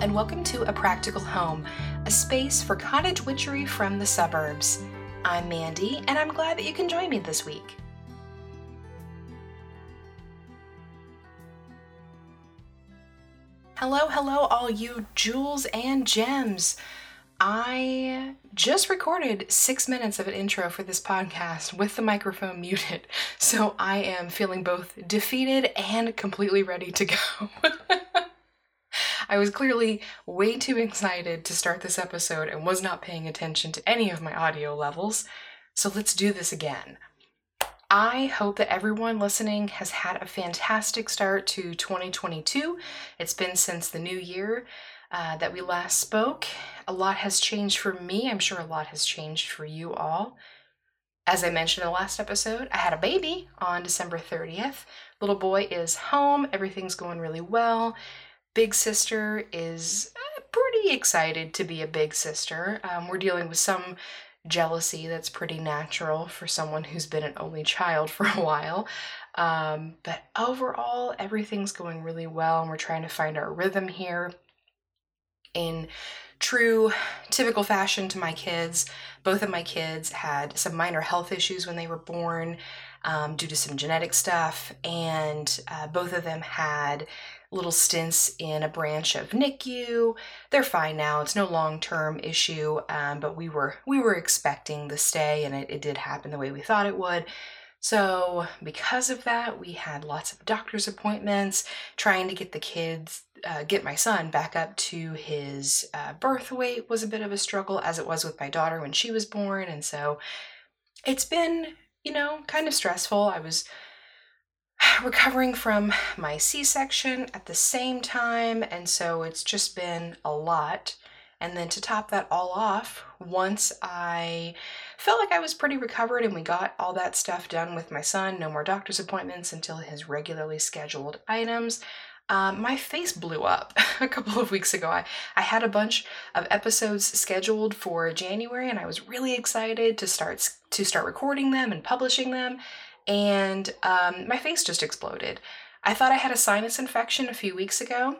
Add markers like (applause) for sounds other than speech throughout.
And welcome to A Practical Home, a space for cottage witchery from the suburbs. I'm Mandy, and I'm glad that you can join me this week. Hello, hello, all you jewels and gems. I just recorded six minutes of an intro for this podcast with the microphone muted, (laughs) so I am feeling both defeated and completely ready to go. (laughs) I was clearly way too excited to start this episode and was not paying attention to any of my audio levels, so let's do this again. I hope that everyone listening has had a fantastic start to 2022. It's been since the new year uh, that we last spoke. A lot has changed for me. I'm sure a lot has changed for you all. As I mentioned in the last episode, I had a baby on December 30th. Little boy is home, everything's going really well. Big sister is uh, pretty excited to be a big sister. Um, we're dealing with some jealousy that's pretty natural for someone who's been an only child (laughs) for a while. Um, but overall, everything's going really well, and we're trying to find our rhythm here. In true, typical fashion to my kids, both of my kids had some minor health issues when they were born um, due to some genetic stuff, and uh, both of them had little stints in a branch of NICU. They're fine now. It's no long-term issue, um, but we were we were expecting the stay, and it, it did happen the way we thought it would. So because of that, we had lots of doctor's appointments, trying to get the kids, uh, get my son back up to his uh, birth weight was a bit of a struggle, as it was with my daughter when she was born, and so it's been you know kind of stressful. I was (sighs) recovering from my C section at the same time, and so it's just been a lot. And then to top that all off, once I felt like I was pretty recovered and we got all that stuff done with my son, no more doctor's appointments until his regularly scheduled items, um, my face blew up (laughs) a couple of weeks ago. I, I had a bunch of episodes scheduled for January and I was really excited to start to start recording them and publishing them and um, my face just exploded. I thought I had a sinus infection a few weeks ago,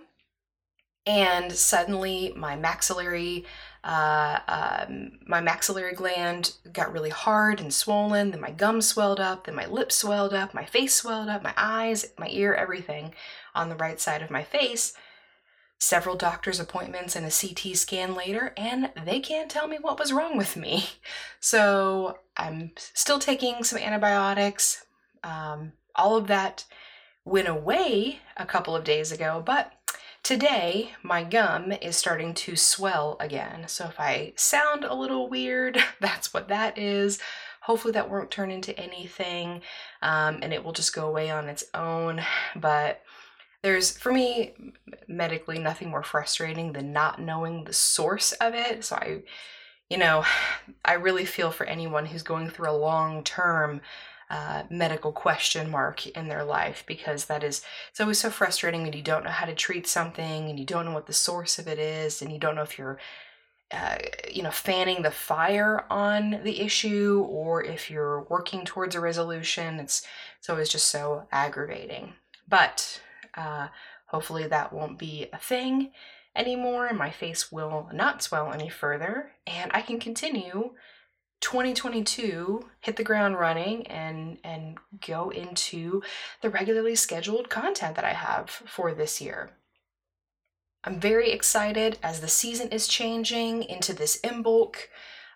and suddenly my maxillary uh, um, my maxillary gland got really hard and swollen. Then my gums swelled up. Then my lips swelled up. My face swelled up. My eyes, my ear, everything on the right side of my face. Several doctor's appointments and a CT scan later, and they can't tell me what was wrong with me. (laughs) So I'm still taking some antibiotics. Um, all of that went away a couple of days ago, but today my gum is starting to swell again. So if I sound a little weird, (laughs) that's what that is. Hopefully that won't turn into anything um, and it will just go away on its own. (sighs) But there's, for me, medically, nothing more frustrating than not knowing the source of it. So I, you know, (sighs) I really feel for anyone who's going through a long term uh, medical question mark in their life because that is it's always so frustrating when you don't know how to treat something and you don't know what the source of it is and you don't know if you're uh, you know fanning the fire on the issue or if you're working towards a resolution it's it's always just so aggravating but uh, hopefully that won't be a thing anymore and my face will not swell any further and I can continue 2022 hit the ground running and and go into the regularly scheduled content that I have for this year. I'm very excited as the season is changing into this Imbolc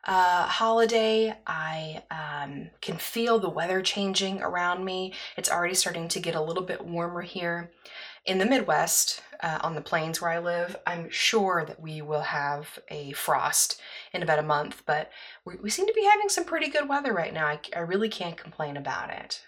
uh, holiday. I um, can feel the weather changing around me. It's already starting to get a little bit warmer here. In the Midwest, uh, on the plains where I live, I'm sure that we will have a frost in about a month, but we, we seem to be having some pretty good weather right now. I, I really can't complain about it.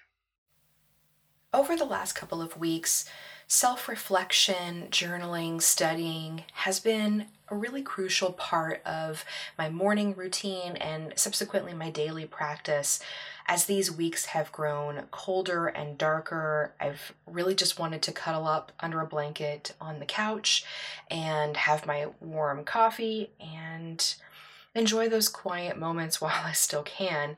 Over the last couple of weeks, self reflection, journaling, studying has been a really crucial part of my morning routine and subsequently my daily practice. As these weeks have grown colder and darker, I've really just wanted to cuddle up under a blanket on the couch and have my warm coffee and enjoy those quiet moments (laughs) while I still can.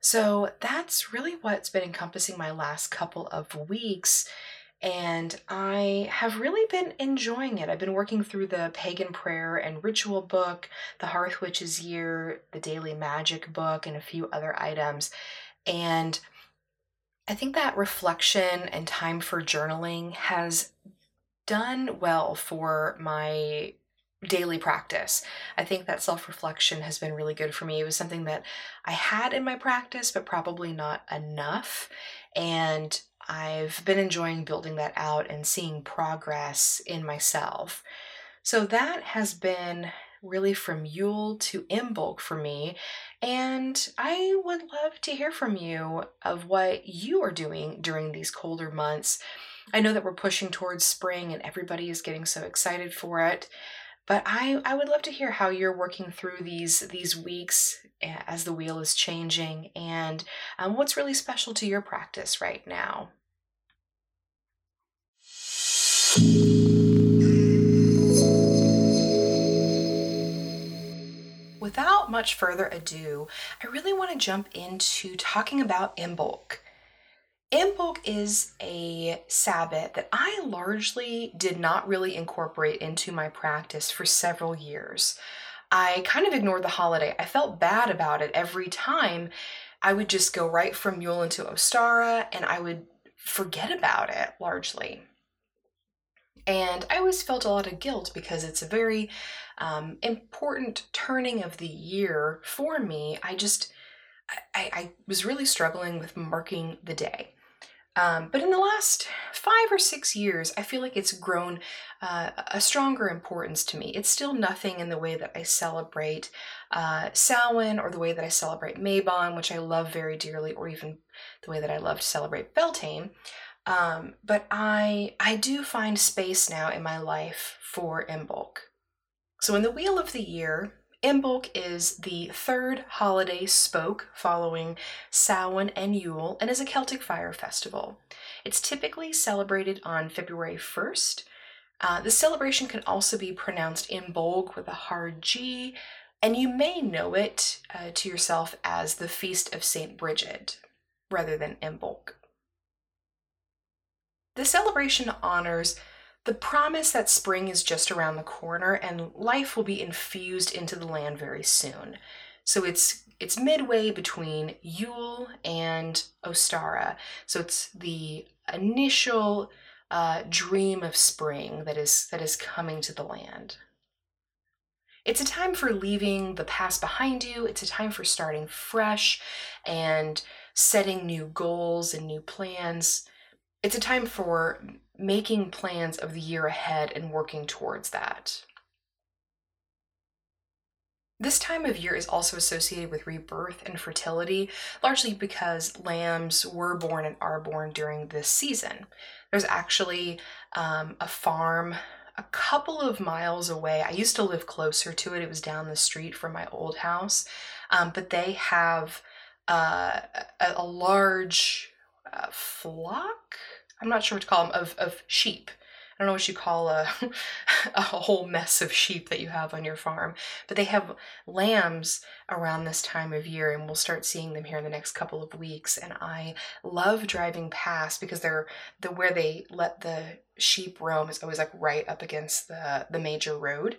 So that's really what's been encompassing my last couple of weeks and I have really been enjoying it. I've been working through the Pagan Prayer and Ritual book, the Hearth Witch's Year, the Daily Magic book, and a few other items. And I think that reflection and time for journaling has done well for my daily practice. I think that self reflection has been really good for me. It was something that I had in my practice, but probably not enough. And I've been enjoying building that out and seeing progress in myself. So that has been really from Yule to Imbolc for me. And I would love to hear from you of what you are doing during these colder months. I know that we're pushing towards spring and everybody is getting so excited for it. But I, I would love to hear how you're working through these these weeks eh, as the wheel is changing and um, what's really special to your practice right now. Without much further ado, I really want to jump into talking about Imbolc. Imbolc is a Sabbath that I largely did not really incorporate into my practice for several years. I kind of ignored the holiday. I felt bad about it every time. I would just go right from Yule into Ostara and I would forget about it largely. And I always felt a lot of guilt because it's a very um, important turning of the year for me. I just, I, I was really struggling with marking the day. Um, but in the last five or six years, I feel like it's grown uh, a stronger importance to me. It's still nothing in the way that I celebrate uh, Samhain or the way that I celebrate Mabon, which I love very dearly, or even the way that I love to celebrate Beltane. Um, but I I do find space now in my life for Imbolc. So in the Wheel of the Year, Imbolg is the third holiday spoke following Samhain and Yule and is a Celtic fire festival. It's typically celebrated on February 1st. Uh, the celebration can also be pronounced Imbolc with a hard G, and you may know it uh, to yourself as the Feast of St. Bridget rather than Imbolc. The celebration honors the promise that spring is just around the corner and life will be infused into the land very soon. So it's it's midway between Yule and Ostara. So it's the initial uh, dream of spring that is that is coming to the land. It's a time for leaving the past behind you. It's a time for starting fresh and setting new goals and new plans it's a time for making plans of the year ahead and working towards that. This time of year is also associated with rebirth and fertility, largely because lambs were born and are born during this season. There's actually um, a farm a couple of miles away. I used to live closer to it, it was down the street from my old house, um, but they have uh, a, a large uh, flock. I'm not sure what to call them of of sheep. I don't know what you call a (laughs) a whole mess of sheep that you have on your farm, but they have lambs around this time of year, and we'll start seeing them here in the next couple of weeks. And I love driving past because they're the where they let the sheep roam is always like right up against the the major road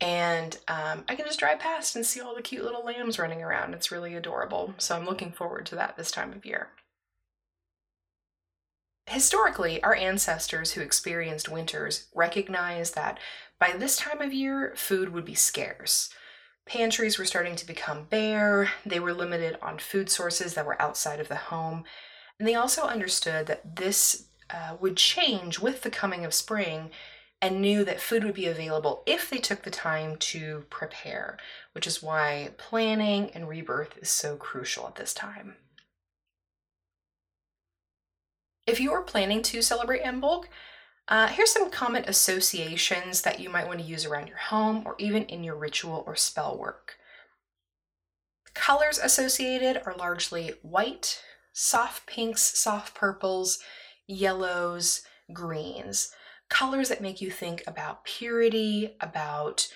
and um, I can just drive past and see all the cute little lambs running around. It's really adorable. So I'm looking forward to that this time of year. Historically, our ancestors who experienced winters recognized that by this time of year, food would be scarce. Pantries were starting to become bare, they were limited on food sources that were outside of the home, and they also understood that this uh, would change with the coming of spring and knew that food would be available if they took the time to prepare, which is why planning and rebirth is so crucial at this time. If you are planning to celebrate Imbolc, uh, here's some common associations that you might want to use around your home or even in your ritual or spell work. Colors associated are largely white, soft pinks, soft purples, yellows, greens. Colors that make you think about purity, about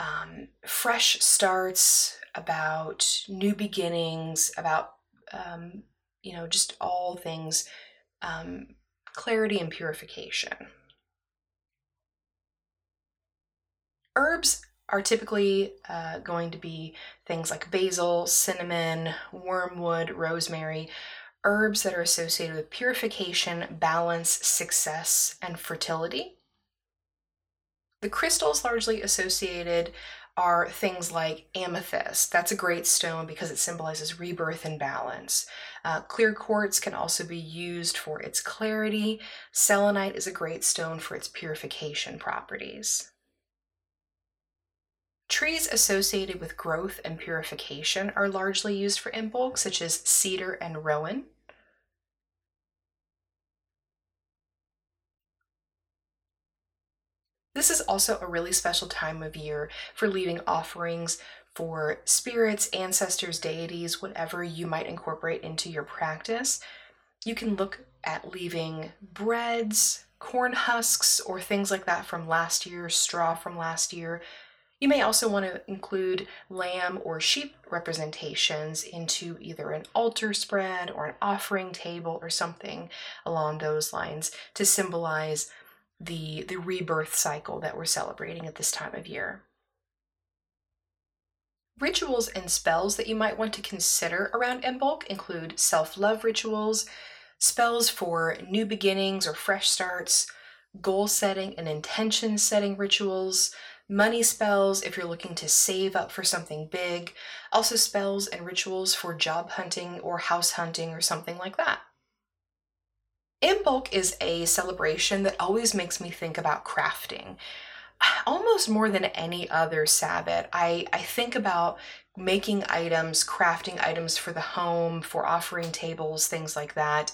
um, fresh starts, about new beginnings, about um, you know just all things um, clarity and purification. Herbs are typically uh, going to be things like basil, cinnamon, wormwood, rosemary, herbs that are associated with purification, balance, success, and fertility. The crystals largely associated are things like amethyst. That's a great stone because it symbolizes rebirth and balance. Uh, clear quartz can also be used for its clarity. Selenite is a great stone for its purification properties. Trees associated with growth and purification are largely used for Imbolc, such as cedar and rowan. This is also a really special time of year for leaving offerings for spirits, ancestors, deities, whatever you might incorporate into your practice. You can look at leaving breads, corn husks, or things like that from last year, straw from last year, you may also want to include lamb or sheep representations into either an altar spread or an offering table or something along those lines to symbolize the, the rebirth cycle that we're celebrating at this time of year. Rituals and spells that you might want to consider around Imbolc include self love rituals, spells for new beginnings or fresh starts, goal setting and intention setting rituals, money spells if you're looking to save up for something big, also spells and rituals for job hunting or house hunting or something like that. Imbolc is a celebration that always makes me think about crafting. (sighs) Almost more than any other Sabbath, I, I think about making items, crafting items for the home, for offering tables, things like that.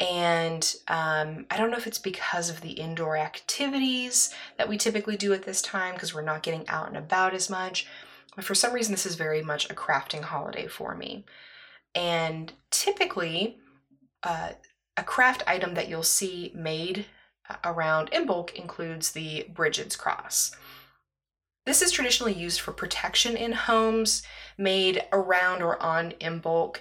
And um, I don't know if it's because of the indoor activities that we typically do at this time because we're not getting out and about as much. But for some reason, this is very much a crafting holiday for me. And typically, uh, a craft item that you'll see made uh, around Imbolc includes the Bridget's Cross. This is traditionally used for protection in homes made around or on Imbolc.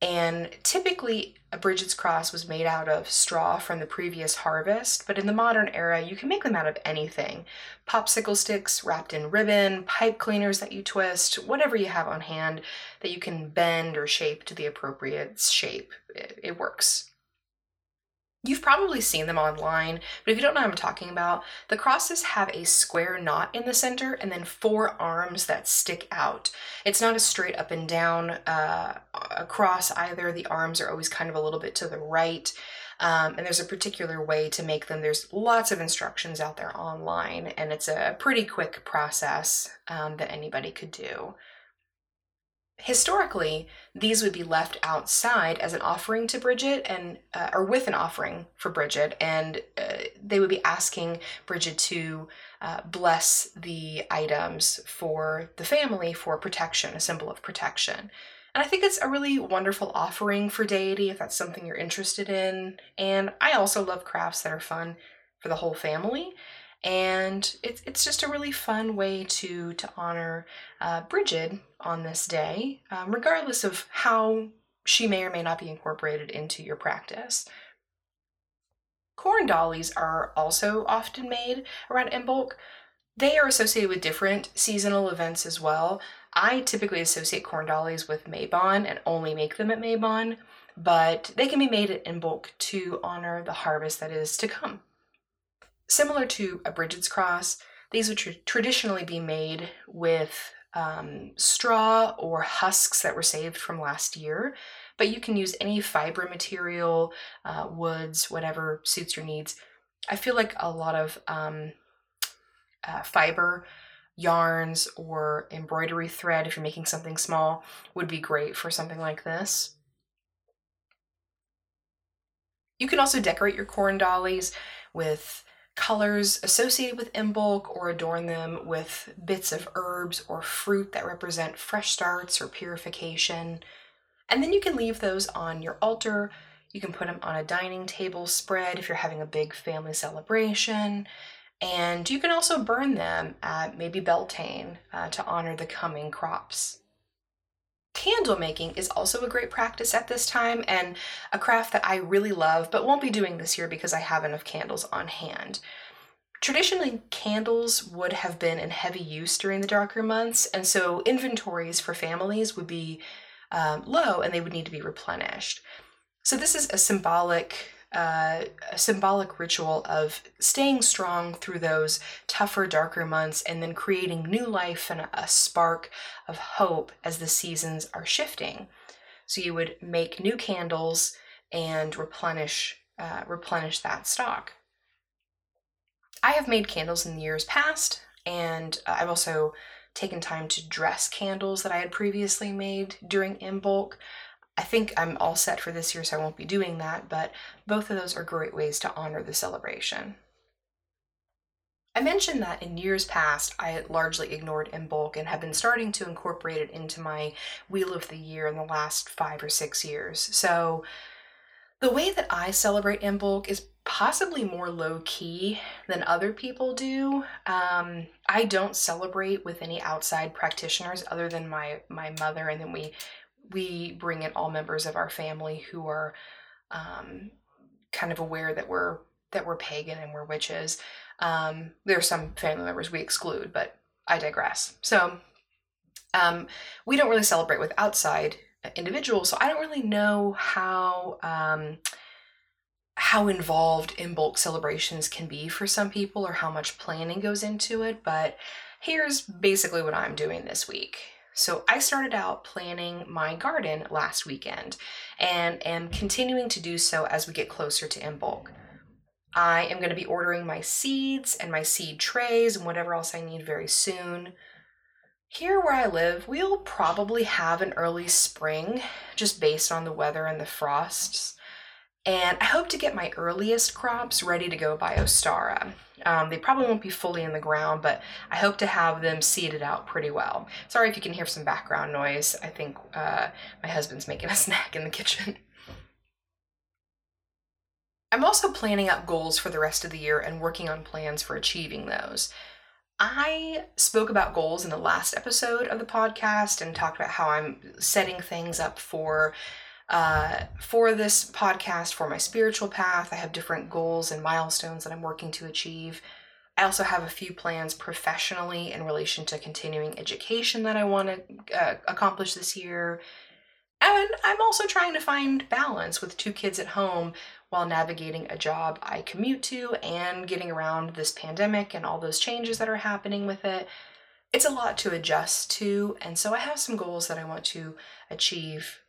and typically, a Bridget's cross was made out of straw from the previous harvest, but in the modern era, you can make them out of anything. Popsicle sticks wrapped in ribbon, pipe cleaners that you twist, whatever you have on hand that you can bend or shape to the appropriate shape. It, it works. You've probably seen them online, but if you don't know what I'm talking about, the crosses have a square knot in the center and then four arms that stick out. It's not a straight up and down uh, across either. The arms are always kind of a little bit to the right. Um, and there's a particular way to make them. There's lots of instructions out there online, and it's a pretty quick process um, that anybody could do. Historically, these would be left outside as an offering to Bridget and uh, or with an offering for Bridget, and uh, they would be asking Bridget to uh, bless the items for the family for protection, a symbol of protection. And I think it's a really wonderful offering for deity if that's something you're interested in. And I also love crafts that are fun for the whole family and it's it's just a really fun way to to honor uh, Brigid on this day, um, regardless of how she may or may not be incorporated into your practice. Corn dollies are also often made around Imbolc. They are associated with different seasonal events as well. I typically associate corn dollies with Mabon and only make them at Mabon, but they can be made in bulk to honor the harvest that is to come. Similar to a Bridget's cross, these would tr- traditionally be made with um, straw or husks that were saved from last year, but you can use any fiber material, uh, woods, whatever suits your needs. I feel like a lot of um, uh, fiber yarns or embroidery thread, if you're making something small, would be great for something like this. You can also decorate your corn dollies with colors associated with Imbolc or adorn them with bits of herbs or fruit that represent fresh starts or purification. And then you can leave those on your altar. You can put them on a dining table spread if you're having a big family celebration. And you can also burn them at maybe Beltane uh, to honor the coming crops. Candle making is also a great practice at this time and a craft that I really love, but won't be doing this year because I have enough candles on hand. Traditionally, candles would have been in heavy use during the darker months, and so inventories for families would be um, low and they would need to be replenished. So, this is a symbolic uh, a symbolic ritual of staying strong through those tougher, darker months and then creating new life and a spark of hope as the seasons are shifting. So you would make new candles and replenish uh, replenish that stock. I have made candles in the years past, and I've also taken time to dress candles that I had previously made during Imbolc. I think I'm all set for this year, so I won't be doing that, but both of those are great ways to honor the celebration. I mentioned that in years past, I largely ignored Imbolc and have been starting to incorporate it into my Wheel of the Year in the last five or six years. So, the way that I celebrate Imbolc is possibly more low key than other people do. Um, I don't celebrate with any outside practitioners other than my my mother, and then we we bring in all members of our family who are um, kind of aware that we're that we're pagan and we're witches. Um, there are some family members we exclude, but I digress. So um, we don't really celebrate with outside individuals, so I don't really know how um, how involved Imbolc celebrations can be for some people or how much planning goes into it. But here's basically what I'm doing this week. So I started out planning my garden last weekend and am continuing to do so as we get closer to Imbolc. I am going to be ordering my seeds and my seed trays and whatever else I need very soon. Here where I live, we'll probably have an early spring just based on the weather and the frosts. And I hope to get my earliest crops ready to go by Ostara. Um, they probably won't be fully in the ground, but I hope to have them seeded out pretty well. Sorry if you can hear some background noise. I think uh, my husband's making a (laughs) snack in the kitchen. I'm also planning out goals for the rest of the year and working on plans for achieving those. I spoke about goals in the last episode of the podcast and talked about how I'm setting things up for uh, for this podcast, for my spiritual path. I have different goals and milestones that I'm working to achieve. I also have a few plans professionally in relation to continuing education that I want to uh, accomplish this year. And I'm also trying to find balance with two kids at home while navigating a job I commute to and getting around this pandemic and all those changes that are happening with it. It's a lot to adjust to, and so I have some goals that I want to achieve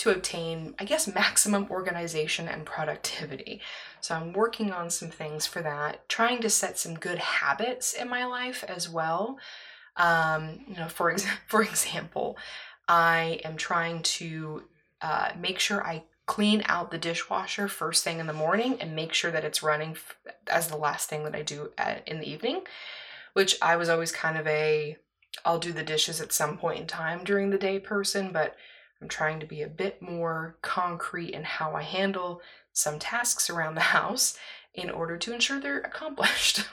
to obtain, I guess, maximum organization and productivity. So I'm working on some things for that, trying to set some good habits in my life as well. Um, you know, for ex- (laughs) for example, I am trying to uh, make sure I clean out the dishwasher first thing in the morning and make sure that it's running f- as the last thing that I do at, in the evening. Which I was always kind of a I'll do the dishes at some point in time during the day person, but I'm trying to be a bit more concrete in how I handle some tasks around the house in order to ensure they're (laughs) accomplished.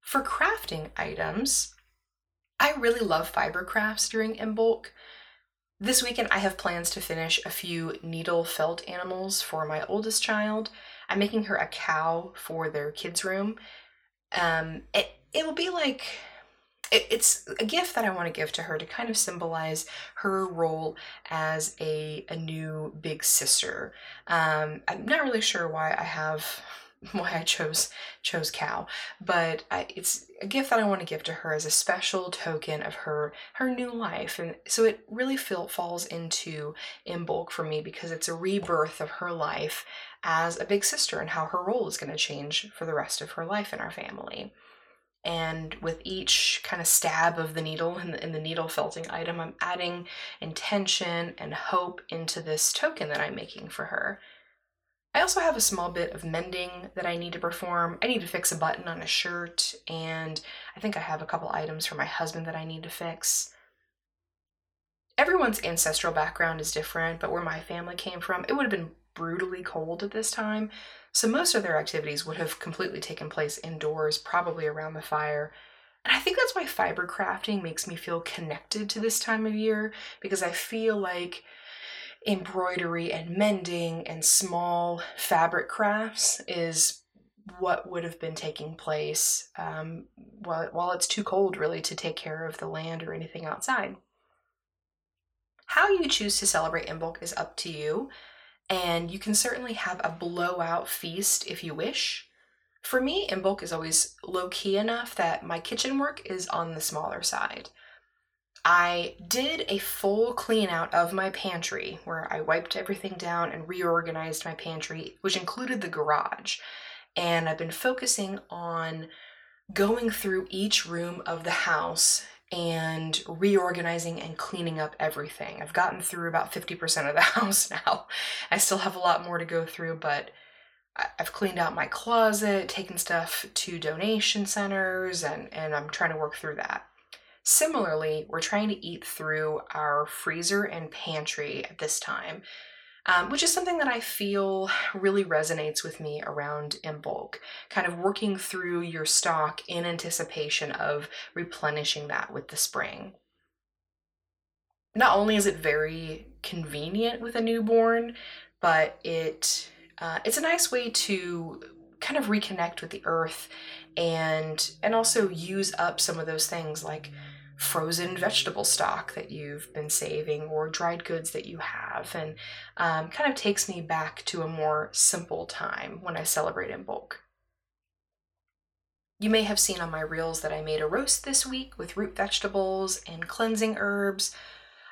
For crafting items, I really love fiber crafts during Imbolc. This weekend, I have plans to finish a few needle felt animals for my oldest child. I'm making her a cow for their kids' room. Um, it, it will be like it, it's a gift that I want to give to her to kind of symbolize her role as a, a new big sister. Um, I'm not really sure why I have (laughs) why I chose chose cow, but I, it's a gift that I want to give to her as a special token of her her new life, and so it really feel, falls into Imbolc for me because it's a rebirth of her life as a big sister and how her role is going to change for the rest of her life in our family. And with each kind of stab of the needle in the, in the needle felting item, I'm adding intention and hope into this token that I'm making for her. I also have a small bit of mending that I need to perform. I need to fix a button on a shirt, and I think I have a couple items for my husband that I need to fix. Everyone's ancestral background is different, but where my family came from, it would have been brutally cold at this time, so most of their activities would have completely taken place indoors, probably around the fire. And I think that's why fiber crafting makes me feel connected to this time of year because I feel like embroidery and mending and small fabric crafts is what would have been taking place um, while, while it's too cold really to take care of the land or anything outside. How you choose to celebrate Imbolc is up to you, and you can certainly have a blowout feast if you wish. For me, Imbolc is always low key enough that my kitchen work is on the smaller side. I did a full clean out of my pantry where I wiped everything down and reorganized my pantry, which included the garage. And I've been focusing on going through each room of the house and reorganizing and cleaning up everything. I've gotten through about 50% of the (laughs) house now. I still have a lot more to go through, but I've cleaned out my closet, taken stuff to donation centers, and, and I'm trying to work through that. Similarly, we're trying to eat through our freezer and pantry at this time, um, which is something that I feel really resonates with me around Imbolc, kind of working through your stock in anticipation of replenishing that with the spring. Not only is it very convenient with a newborn, but it uh, it's a nice way to kind of reconnect with the earth and and also use up some of those things like frozen vegetable stock that you've been saving or dried goods that you have and um, kind of takes me back to a more simple time when I celebrate Imbolc. You may have seen on my reels that I made a roast this week with root vegetables and cleansing herbs.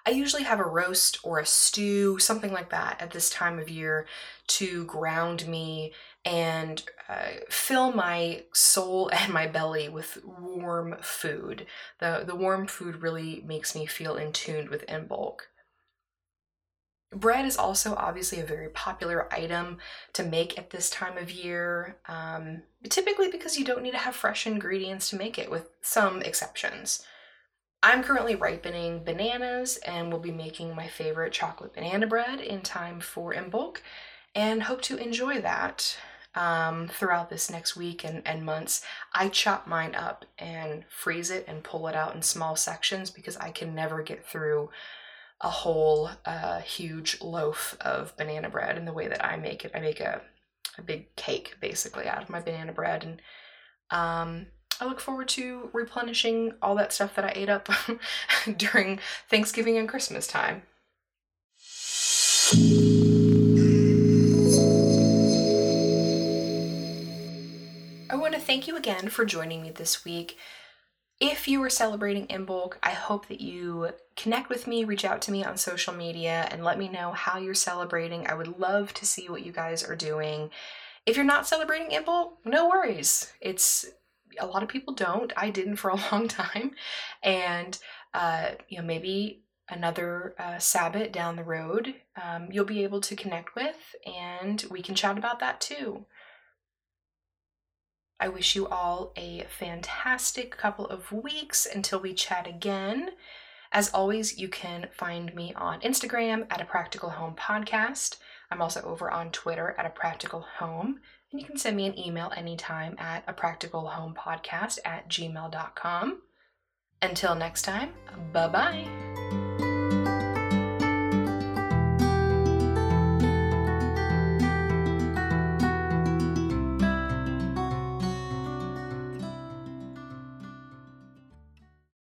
I usually have a roast or a stew, something like that, at this time of year to ground me and uh, fill my soul (laughs) and my belly with warm food. The, the warm food really makes me feel in tune with Imbolc. Bread is also obviously a very popular item to make at this time of year, um, typically because you don't need to have fresh ingredients to make it, with some exceptions. I'm currently ripening bananas and will be making my favorite chocolate banana bread in time for Imbolc and hope to enjoy that um, throughout this next week and, and months. I chop mine up and freeze it and pull it out in small sections because I can never get through a whole uh, huge loaf of banana bread in the way that I make it. I make a, a big cake basically out of my banana bread and um, I look forward to replenishing all that stuff that I ate up (laughs) during Thanksgiving and Christmas time. I want to thank you again for joining me this week. If you are celebrating Imbolc, I hope that you connect with me, reach out to me on social media, and let me know how you're celebrating. I would love to see what you guys are doing. If you're not celebrating Imbolc, no worries. It's a lot of people don't. I didn't for a (laughs) long time, and uh, you know maybe another uh, Sabbath down the road, um, you'll be able to connect with, and we can chat about that too. I wish you all a fantastic couple of weeks until we chat again. As always, you can find me on Instagram at a practical home podcast. I'm also over on Twitter at a practical home. And you can send me an email anytime at a practical home podcast at gmail.com. Until next time, bye bye.